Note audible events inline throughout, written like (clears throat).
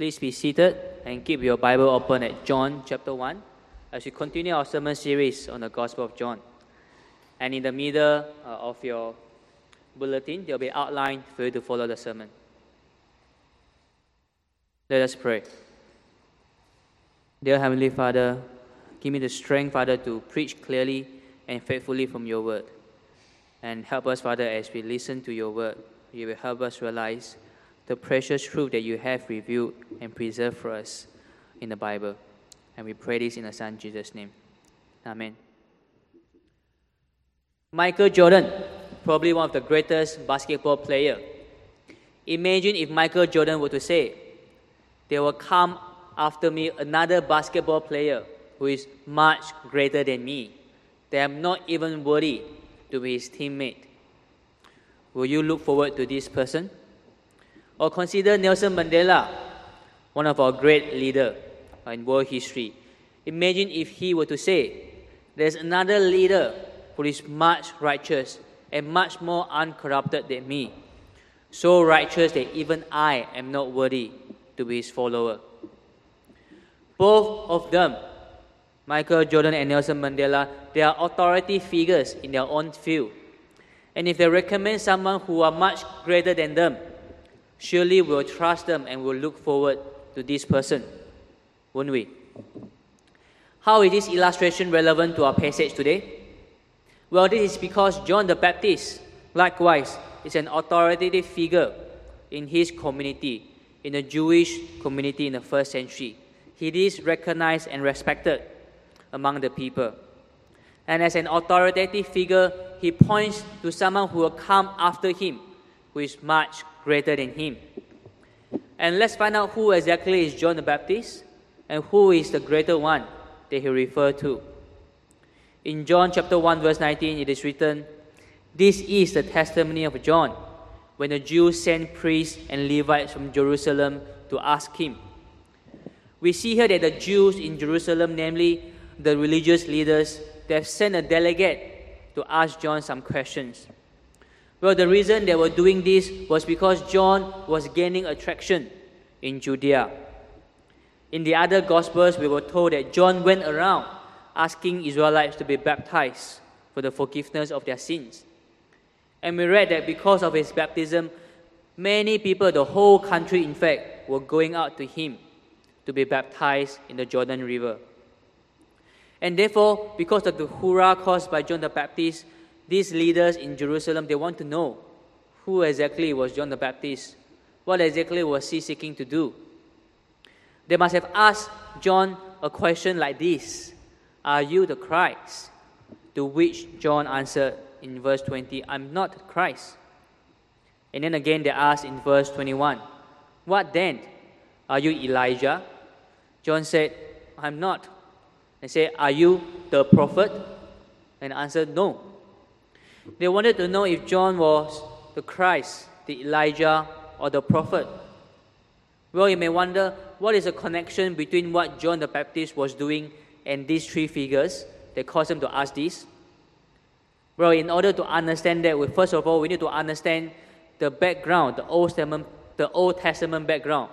Please be seated and keep your Bible open at John chapter 1 as we continue our sermon series on the Gospel of John. And in the middle uh, of your bulletin, there will be outline for you to follow the sermon. Let us pray. Dear Heavenly Father, give me the strength, Father, to preach clearly and faithfully from your word. And help us, Father, as we listen to your word. You will help us realize the precious truth that you have revealed and preserved for us in the Bible. And we pray this in the Son Jesus' name. Amen. Michael Jordan, probably one of the greatest basketball player. Imagine if Michael Jordan were to say, there will come after me another basketball player who is much greater than me. They am not even worthy to be his teammate. Will you look forward to this person? Or consider Nelson Mandela, one of our great leaders in world history. Imagine if he were to say, There's another leader who is much righteous and much more uncorrupted than me, so righteous that even I am not worthy to be his follower. Both of them, Michael Jordan and Nelson Mandela, they are authority figures in their own field. And if they recommend someone who are much greater than them, surely we'll trust them and we'll look forward to this person, won't we? How is this illustration relevant to our passage today? Well, this is because John the Baptist, likewise, is an authoritative figure in his community, in the Jewish community in the first century. He is recognized and respected among the people. And as an authoritative figure, he points to someone who will come after him, who is much greater than him. And let's find out who exactly is John the Baptist and who is the greater one that he referred to. In John chapter 1 verse 19 it is written, This is the testimony of John when the Jews sent priests and Levites from Jerusalem to ask him. We see here that the Jews in Jerusalem, namely the religious leaders, they have sent a delegate to ask John some questions. Well, the reason they were doing this was because John was gaining attraction in Judea. In the other Gospels, we were told that John went around asking Israelites to be baptized for the forgiveness of their sins. And we read that because of his baptism, many people, the whole country, in fact, were going out to him to be baptized in the Jordan River. And therefore, because of the hurrah caused by John the Baptist, these leaders in Jerusalem, they want to know who exactly was John the Baptist? What exactly was he seeking to do? They must have asked John a question like this Are you the Christ? To which John answered in verse 20, I'm not Christ. And then again they asked in verse 21, What then? Are you Elijah? John said, I'm not. They said, Are you the prophet? And answered, No. They wanted to know if John was the Christ, the Elijah, or the prophet. Well, you may wonder what is the connection between what John the Baptist was doing and these three figures that caused him to ask this? Well, in order to understand that, we, first of all, we need to understand the background, the Old Testament, the Old Testament background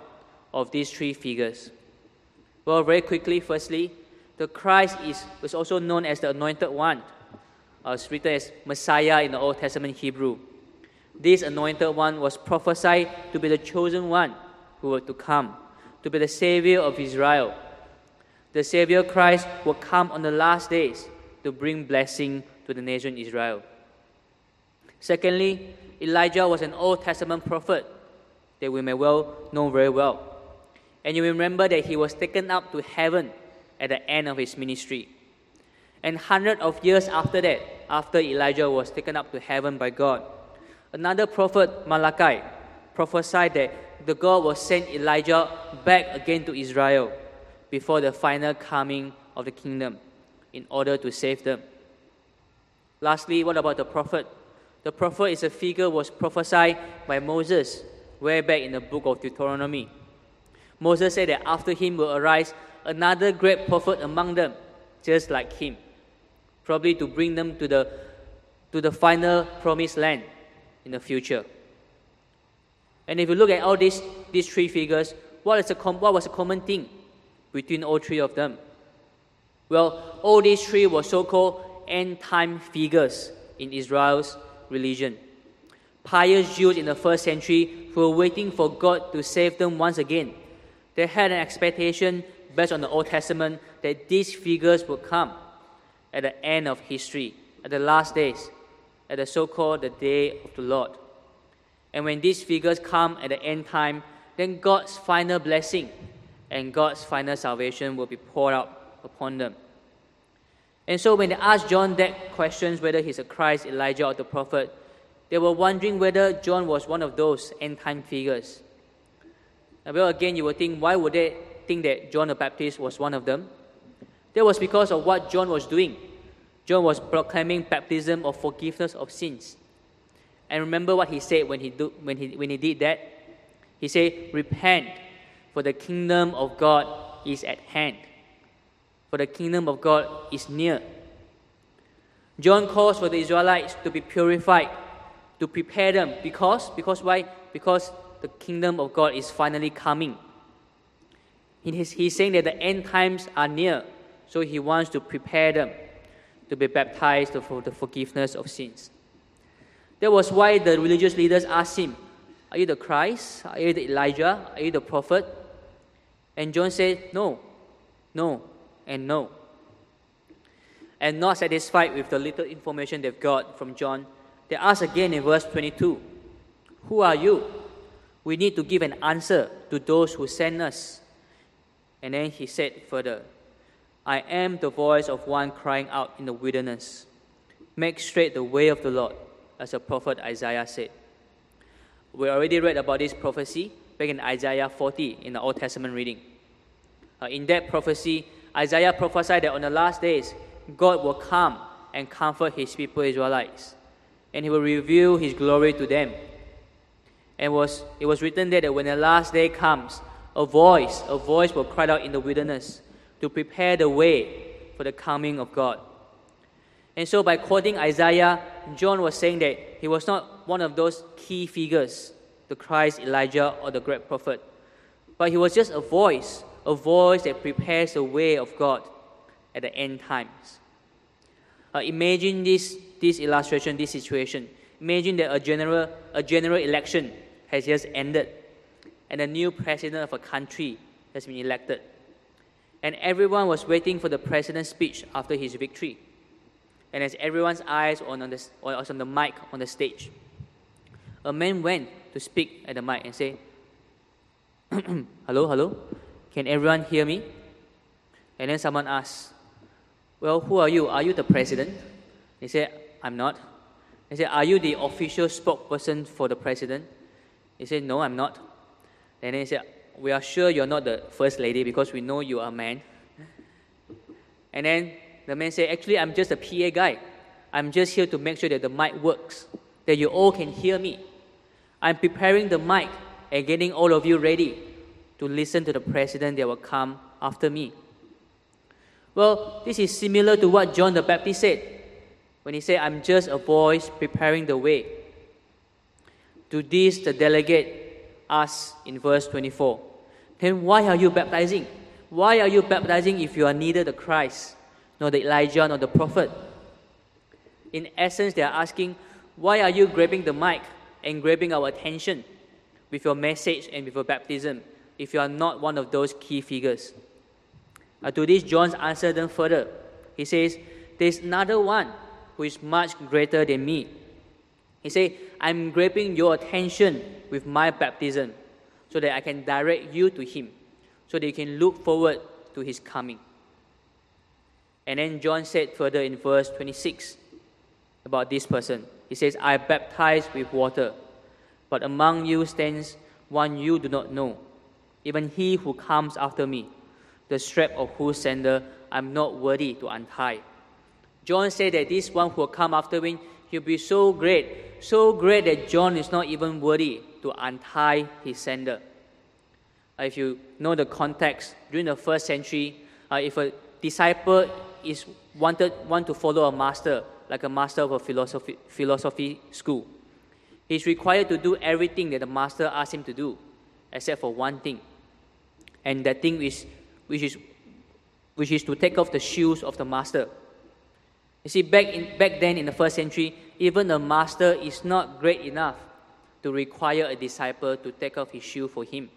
of these three figures. Well, very quickly, firstly, the Christ is, was also known as the Anointed One, uh, it's written as Messiah in the Old Testament Hebrew. This Anointed One was prophesied to be the chosen one who were to come, to be the Savior of Israel. The Savior Christ will come on the last days to bring blessing to the nation Israel. Secondly, Elijah was an Old Testament prophet that we may well know very well. And you remember that he was taken up to heaven at the end of his ministry. And hundred of years after that, after Elijah was taken up to heaven by God, another prophet, Malachi, prophesied that the God will send Elijah back again to Israel before the final coming of the kingdom in order to save them. Lastly, what about the prophet? The prophet is a figure was prophesied by Moses way back in the book of Deuteronomy. Moses said that after him will arise another great prophet among them, just like him, probably to bring them to the, to the final promised land in the future. And if you look at all these, these three figures, what, is a com- what was a common thing between all three of them? Well, all these three were so called end time figures in Israel's religion. Pious Jews in the first century who were waiting for God to save them once again. They had an expectation based on the Old Testament that these figures would come at the end of history, at the last days, at the so called the day of the Lord. And when these figures come at the end time, then God's final blessing and God's final salvation will be poured out upon them. And so when they asked John that questions whether he's a Christ, Elijah, or the prophet, they were wondering whether John was one of those end time figures. Now, well, again, you would think, why would they think that John the Baptist was one of them? That was because of what John was doing. John was proclaiming baptism of forgiveness of sins. And remember what he said when he, do, when he, when he did that? He said, Repent, for the kingdom of God is at hand for the kingdom of God is near. John calls for the Israelites to be purified, to prepare them. Because, because why? Because the kingdom of God is finally coming. he's saying that the end times are near, so he wants to prepare them to be baptized for the forgiveness of sins. That was why the religious leaders asked him, Are you the Christ? Are you the Elijah? Are you the prophet? And John said, No, no, and no. And not satisfied with the little information they've got from John, they ask again in verse 22 Who are you? We need to give an answer to those who send us. And then he said further, I am the voice of one crying out in the wilderness. Make straight the way of the Lord, as the prophet Isaiah said. We already read about this prophecy back in Isaiah 40 in the Old Testament reading. Uh, in that prophecy, Isaiah prophesied that on the last days, God will come and comfort his people, Israelites, and he will reveal his glory to them. And was, it was written there that when the last day comes, a voice, a voice will cry out in the wilderness to prepare the way for the coming of God. And so, by quoting Isaiah, John was saying that he was not one of those key figures, the Christ, Elijah, or the great prophet, but he was just a voice a voice that prepares the way of God at the end times. Uh, imagine this, this illustration, this situation. Imagine that a general, a general election has just ended and a new president of a country has been elected. And everyone was waiting for the president's speech after his victory. And as everyone's eyes on, on, the, on the mic on the stage, a man went to speak at the mic and say, (clears throat) Hello, hello. Can everyone hear me? And then someone asked, Well, who are you? Are you the president? He said, I'm not. He said, Are you the official spokesperson for the president? He said, No, I'm not. And then he said, We are sure you're not the first lady because we know you are a man. And then the man said, Actually, I'm just a PA guy. I'm just here to make sure that the mic works, that you all can hear me. I'm preparing the mic and getting all of you ready to listen to the president that will come after me. Well, this is similar to what John the Baptist said when he said, I'm just a voice preparing the way. To this, the delegate asked in verse 24, Then why are you baptizing? Why are you baptizing if you are neither the Christ, nor the Elijah, nor the prophet? In essence, they are asking, Why are you grabbing the mic and grabbing our attention with your message and with your baptism? if you are not one of those key figures. Uh, to this, John answered them further. He says, There's another one who is much greater than me. He says, I'm grabbing your attention with my baptism so that I can direct you to him, so that you can look forward to his coming. And then John said further in verse 26 about this person. He says, I baptize with water, but among you stands one you do not know even he who comes after me, the strap of whose sandal I'm not worthy to untie. John said that this one who will come after me, he'll be so great, so great that John is not even worthy to untie his sandal. Uh, if you know the context, during the first century, uh, if a disciple is wanted want to follow a master, like a master of a philosophy, philosophy school, he's required to do everything that the master asks him to do, except for one thing and that thing is, which, is, which is to take off the shoes of the master. You see, back, in, back then in the first century, even a master is not great enough to require a disciple to take off his shoe for him.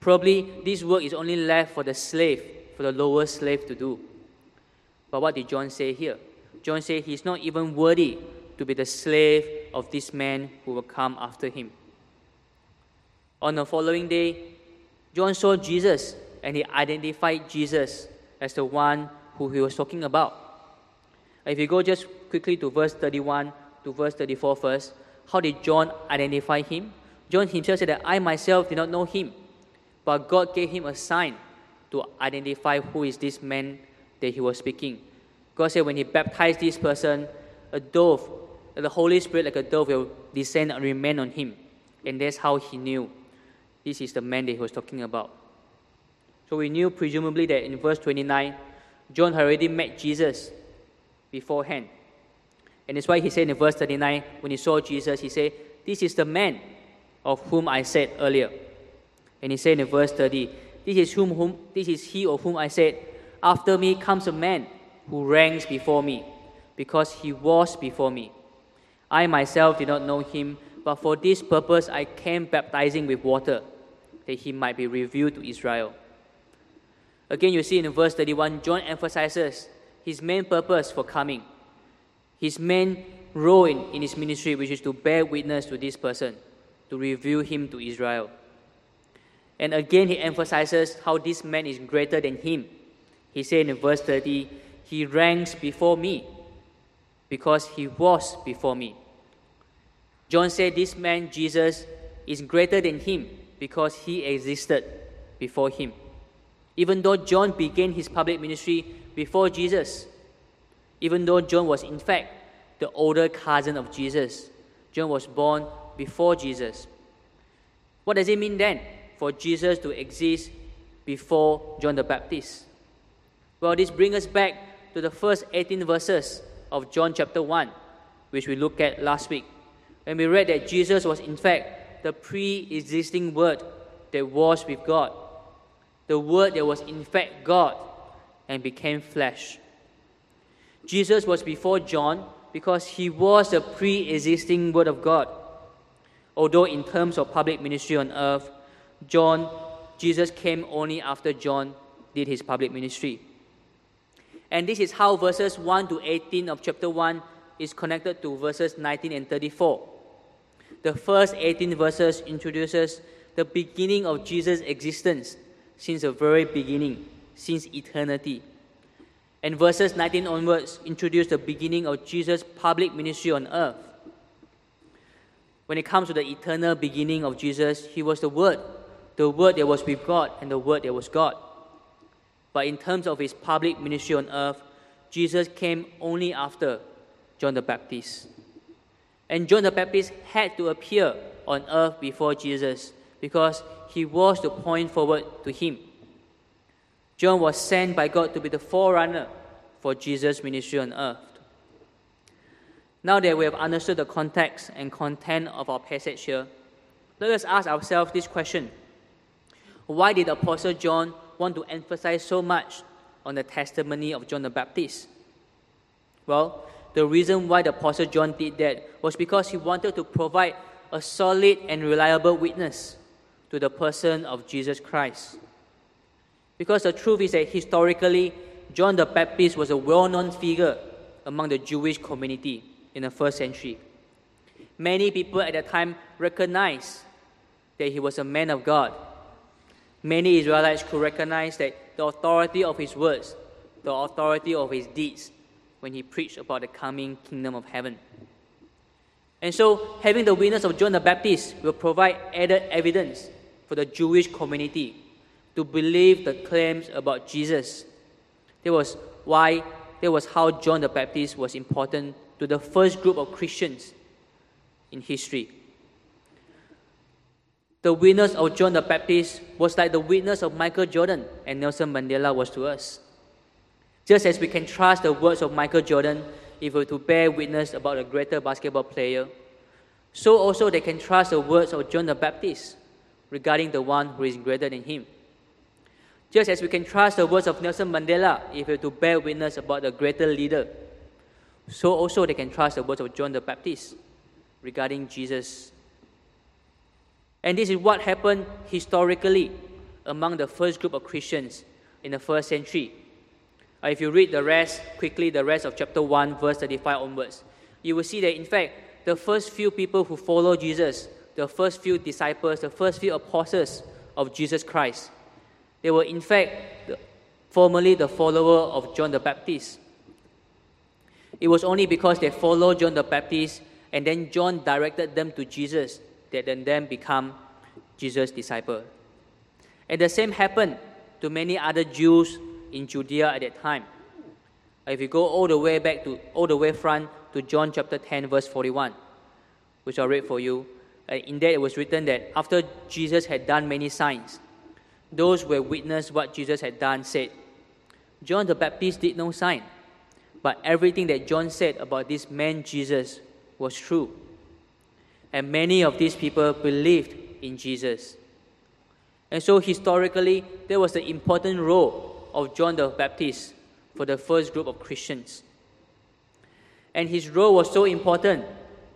Probably this work is only left for the slave, for the lower slave to do. But what did John say here? John said he's not even worthy to be the slave of this man who will come after him. On the following day, John saw Jesus and he identified Jesus as the one who he was talking about. If you go just quickly to verse 31 to verse 34 first, how did John identify him? John himself said that I myself did not know him, but God gave him a sign to identify who is this man that he was speaking. God said when he baptized this person, a dove, the Holy Spirit like a dove will descend and remain on him. And that's how he knew this is the man that he was talking about. So we knew presumably that in verse 29, John had already met Jesus beforehand. And that's why he said in verse 39, when he saw Jesus, he said, This is the man of whom I said earlier. And he said in verse 30, This is whom, whom this is he of whom I said, After me comes a man who ranks before me, because he was before me. I myself did not know him, but for this purpose I came baptizing with water, that he might be revealed to Israel. Again, you see in verse 31, John emphasizes his main purpose for coming, his main role in, in his ministry, which is to bear witness to this person, to reveal him to Israel. And again, he emphasizes how this man is greater than him. He said in verse 30, He ranks before me because he was before me. John said this man, Jesus, is greater than him because he existed before him. Even though John began his public ministry before Jesus, even though John was in fact the older cousin of Jesus, John was born before Jesus. What does it mean then for Jesus to exist before John the Baptist? Well, this brings us back to the first 18 verses of John chapter 1, which we looked at last week. And we read that Jesus was, in fact, the pre existing Word that was with God, the Word that was, in fact, God and became flesh. Jesus was before John because he was the pre existing Word of God. Although, in terms of public ministry on earth, John, Jesus came only after John did his public ministry. And this is how verses 1 to 18 of chapter 1 is connected to verses 19 and 34. The first 18 verses introduces the beginning of Jesus' existence since the very beginning, since eternity. And verses 19 onwards introduce the beginning of Jesus' public ministry on earth. When it comes to the eternal beginning of Jesus, he was the Word, the Word that was with God, and the Word that was God. But in terms of his public ministry on earth, Jesus came only after John the Baptist. And John the Baptist had to appear on earth before Jesus because he was to point forward to him. John was sent by God to be the forerunner for Jesus' ministry on earth. Now that we have understood the context and content of our passage here, let us ask ourselves this question Why did Apostle John want to emphasize so much on the testimony of John the Baptist? Well, the reason why the Apostle John did that was because he wanted to provide a solid and reliable witness to the person of Jesus Christ. Because the truth is that historically, John the Baptist was a well known figure among the Jewish community in the first century. Many people at that time recognized that he was a man of God Many Israelites could recognize that the authority of his words, the authority of his deeds, when he preached about the coming kingdom of heaven. And so, having the witness of John the Baptist will provide added evidence for the Jewish community to believe the claims about Jesus. That was why, that was how John the Baptist was important to the first group of Christians in history. The witness of John the Baptist was like the witness of Michael Jordan and Nelson Mandela was to us. Just as we can trust the words of Michael Jordan if we were to bear witness about a greater basketball player, so also they can trust the words of John the Baptist regarding the one who is greater than him, Just as we can trust the words of Nelson Mandela if we to bear witness about the greater leader, so also they can trust the words of John the Baptist regarding Jesus. And this is what happened historically among the first group of Christians in the first century. Uh, if you read the rest quickly, the rest of chapter 1, verse 35 onwards, you will see that in fact, the first few people who follow Jesus, the first few disciples, the first few apostles of Jesus Christ, they were in fact formerly the follower of John the Baptist. It was only because they followed John the Baptist and then John directed them to Jesus that then them become Jesus' disciple. And the same happened to many other Jews in Judea at that time. If you go all the way back to all the way front to John chapter 10 verse 41, which I'll read for you, uh, in that it was written that after Jesus had done many signs, those who had witnessed what Jesus had done said, John the Baptist did no sign, but everything that John said about this man Jesus was true. And many of these people believed in Jesus. And so, historically, there was the important role of John the Baptist for the first group of Christians. And his role was so important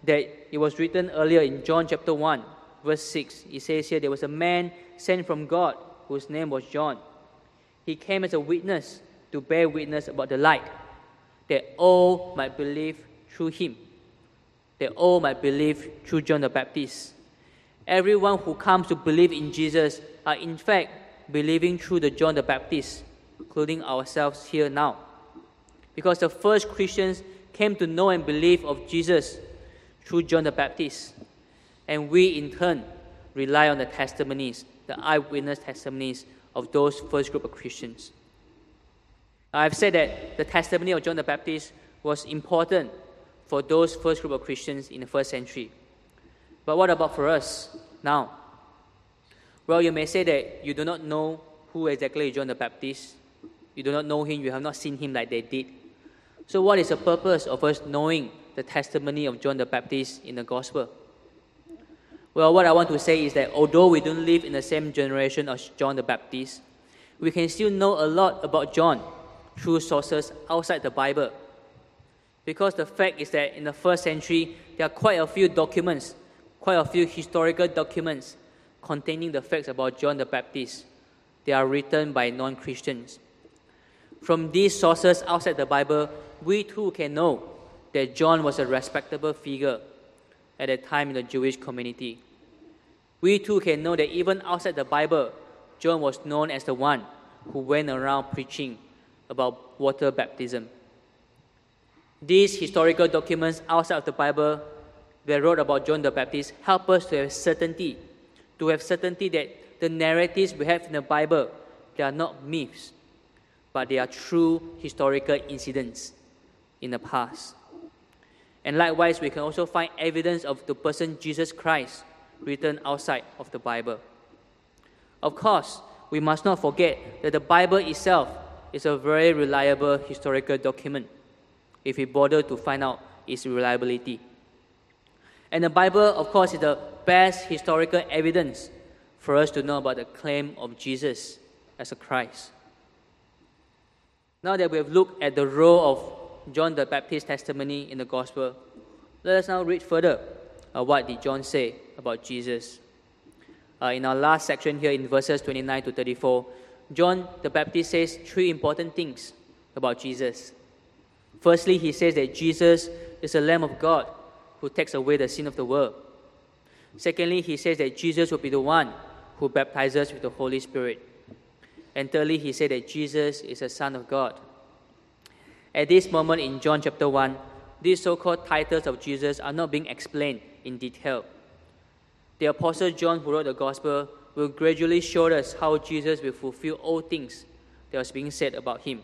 that it was written earlier in John chapter 1, verse 6. It says here, There was a man sent from God whose name was John. He came as a witness to bear witness about the light, that all might believe through him, that all might believe through John the Baptist. Everyone who comes to believe in Jesus are in fact believing through the John the Baptist, including ourselves here now. Because the first Christians came to know and believe of Jesus through John the Baptist. And we in turn rely on the testimonies, the eyewitness testimonies of those first group of Christians. I've said that the testimony of John the Baptist was important for those first group of Christians in the first century. But what about for us now? Well, you may say that you do not know who exactly John the Baptist. You do not know him, you have not seen him like they did. So, what is the purpose of us knowing the testimony of John the Baptist in the Gospel? Well, what I want to say is that although we don't live in the same generation as John the Baptist, we can still know a lot about John through sources outside the Bible. Because the fact is that in the first century, there are quite a few documents quite a few historical documents containing the facts about John the Baptist. They are written by non Christians. From these sources outside the Bible, we too can know that John was a respectable figure at that time in the Jewish community. We too can know that even outside the Bible, John was known as the one who went around preaching about water baptism. These historical documents outside of the Bible that wrote about John the Baptist help us to have certainty, to have certainty that the narratives we have in the Bible, they are not myths, but they are true historical incidents in the past. And likewise, we can also find evidence of the person Jesus Christ written outside of the Bible. Of course, we must not forget that the Bible itself is a very reliable historical document if we bother to find out its reliability. And the Bible, of course, is the best historical evidence for us to know about the claim of Jesus as a Christ. Now that we have looked at the role of John the Baptist's testimony in the gospel, let us now read further uh, what did John say about Jesus. Uh, in our last section here in verses 29 to 34, John the Baptist says three important things about Jesus. Firstly, he says that Jesus is the Lamb of God who takes away the sin of the world. Secondly, he says that Jesus will be the one who baptizes with the Holy Spirit. And thirdly, he said that Jesus is the Son of God. At this moment in John chapter 1, these so called titles of Jesus are not being explained in detail. The Apostle John, who wrote the Gospel, will gradually show us how Jesus will fulfill all things that was being said about him.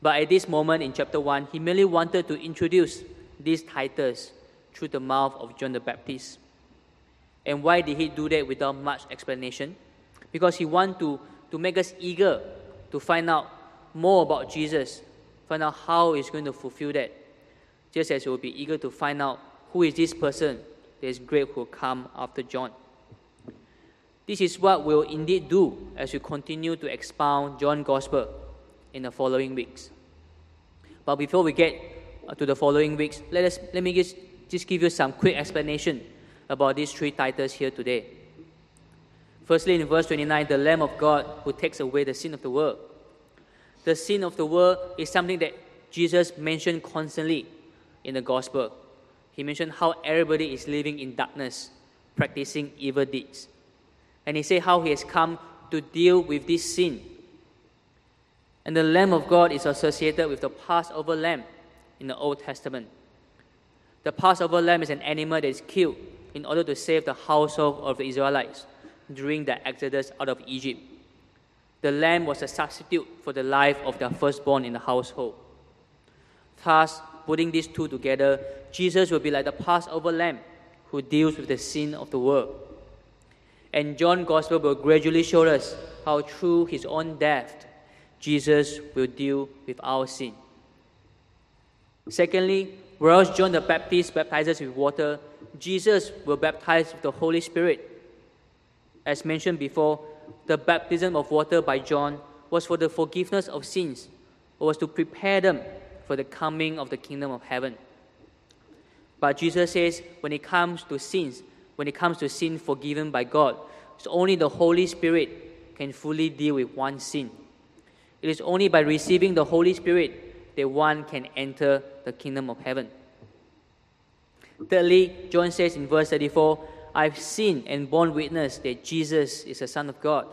But at this moment in chapter 1, he merely wanted to introduce these titles through the mouth of John the Baptist. And why did he do that without much explanation? Because he wanted to, to make us eager to find out more about Jesus, find out how he's going to fulfill that. Just as we will be eager to find out who is this person that is great who will come after John. This is what we'll indeed do as we continue to expound John's Gospel in the following weeks. But before we get uh, to the following weeks, let, us, let me just, just give you some quick explanation about these three titles here today. Firstly, in verse 29, the Lamb of God who takes away the sin of the world. The sin of the world is something that Jesus mentioned constantly in the gospel. He mentioned how everybody is living in darkness, practicing evil deeds. And he said how he has come to deal with this sin. And the Lamb of God is associated with the Passover lamb in the Old Testament. The Passover lamb is an animal that is killed in order to save the household of the Israelites during the exodus out of Egypt. The lamb was a substitute for the life of their firstborn in the household. Thus, putting these two together, Jesus will be like the Passover lamb who deals with the sin of the world. And John's Gospel will gradually show us how through his own death, Jesus will deal with our sin. Secondly, whereas John the Baptist baptizes with water, Jesus will baptize with the Holy Spirit. As mentioned before, the baptism of water by John was for the forgiveness of sins, or was to prepare them for the coming of the kingdom of heaven. But Jesus says when it comes to sins, when it comes to sin forgiven by God, it's only the Holy Spirit can fully deal with one sin. It is only by receiving the Holy Spirit that one can enter the kingdom of heaven. Thirdly, John says in verse 34, I've seen and borne witness that Jesus is the Son of God.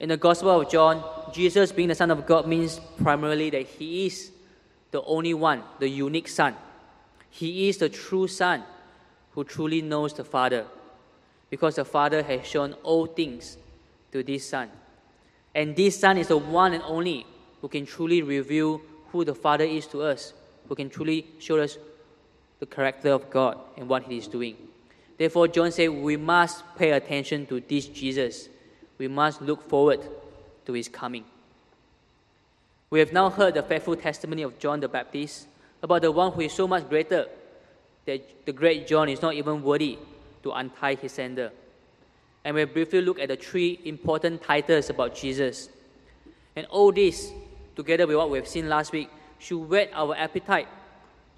In the Gospel of John, Jesus being the Son of God means primarily that He is the only one, the unique Son. He is the true Son who truly knows the Father, because the Father has shown all things to this Son. And this Son is the one and only who can truly reveal who the Father is to us, who can truly show us the character of God and what He is doing. Therefore, John said we must pay attention to this Jesus. We must look forward to his coming. We have now heard the faithful testimony of John the Baptist about the one who is so much greater that the great John is not even worthy to untie his sandal. And we briefly look at the three important titles about Jesus. And all this, together with what we have seen last week, should whet our appetite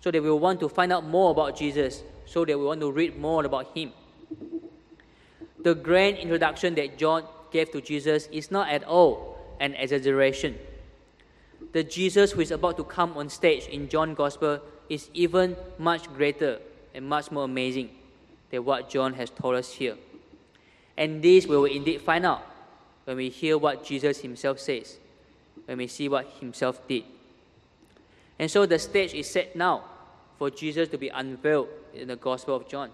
so we will want to find out more about Jesus so that we want to read more about him. The grand introduction that John gave to Jesus is not at all an exaggeration. The Jesus who is about to come on stage in John's Gospel is even much greater and much more amazing than what John has told us here. And this we will indeed find out when we hear what Jesus himself says, when we see what himself did. And so the stage is set now for Jesus to be unveiled in the Gospel of John.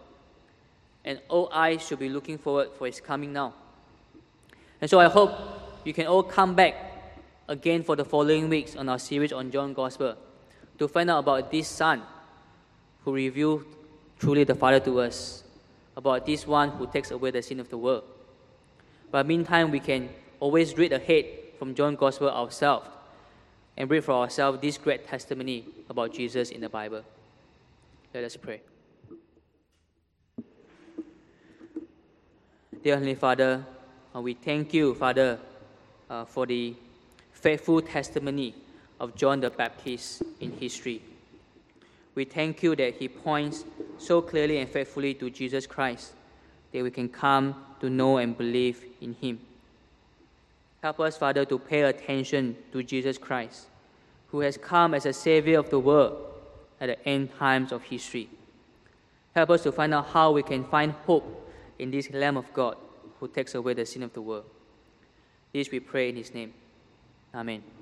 And all eyes should be looking forward for his coming now. And so I hope you can all come back again for the following weeks on our series on John Gospel to find out about this Son who revealed truly the Father to us, about this one who takes away the sin of the world. But meantime, we can always read ahead from John Gospel ourselves and read for ourselves this great testimony about Jesus in the Bible. Let us pray. Dear Heavenly Father, uh, we thank you, Father, uh, for the faithful testimony of John the Baptist in history. We thank you that he points so clearly and faithfully to Jesus Christ that we can come to know and believe in him. Help us, Father, to pay attention to Jesus Christ, who has come as a Savior of the world at the end times of history. Help us to find out how we can find hope in this Lamb of God who takes away the sin of the world. This we pray in His name. Amen.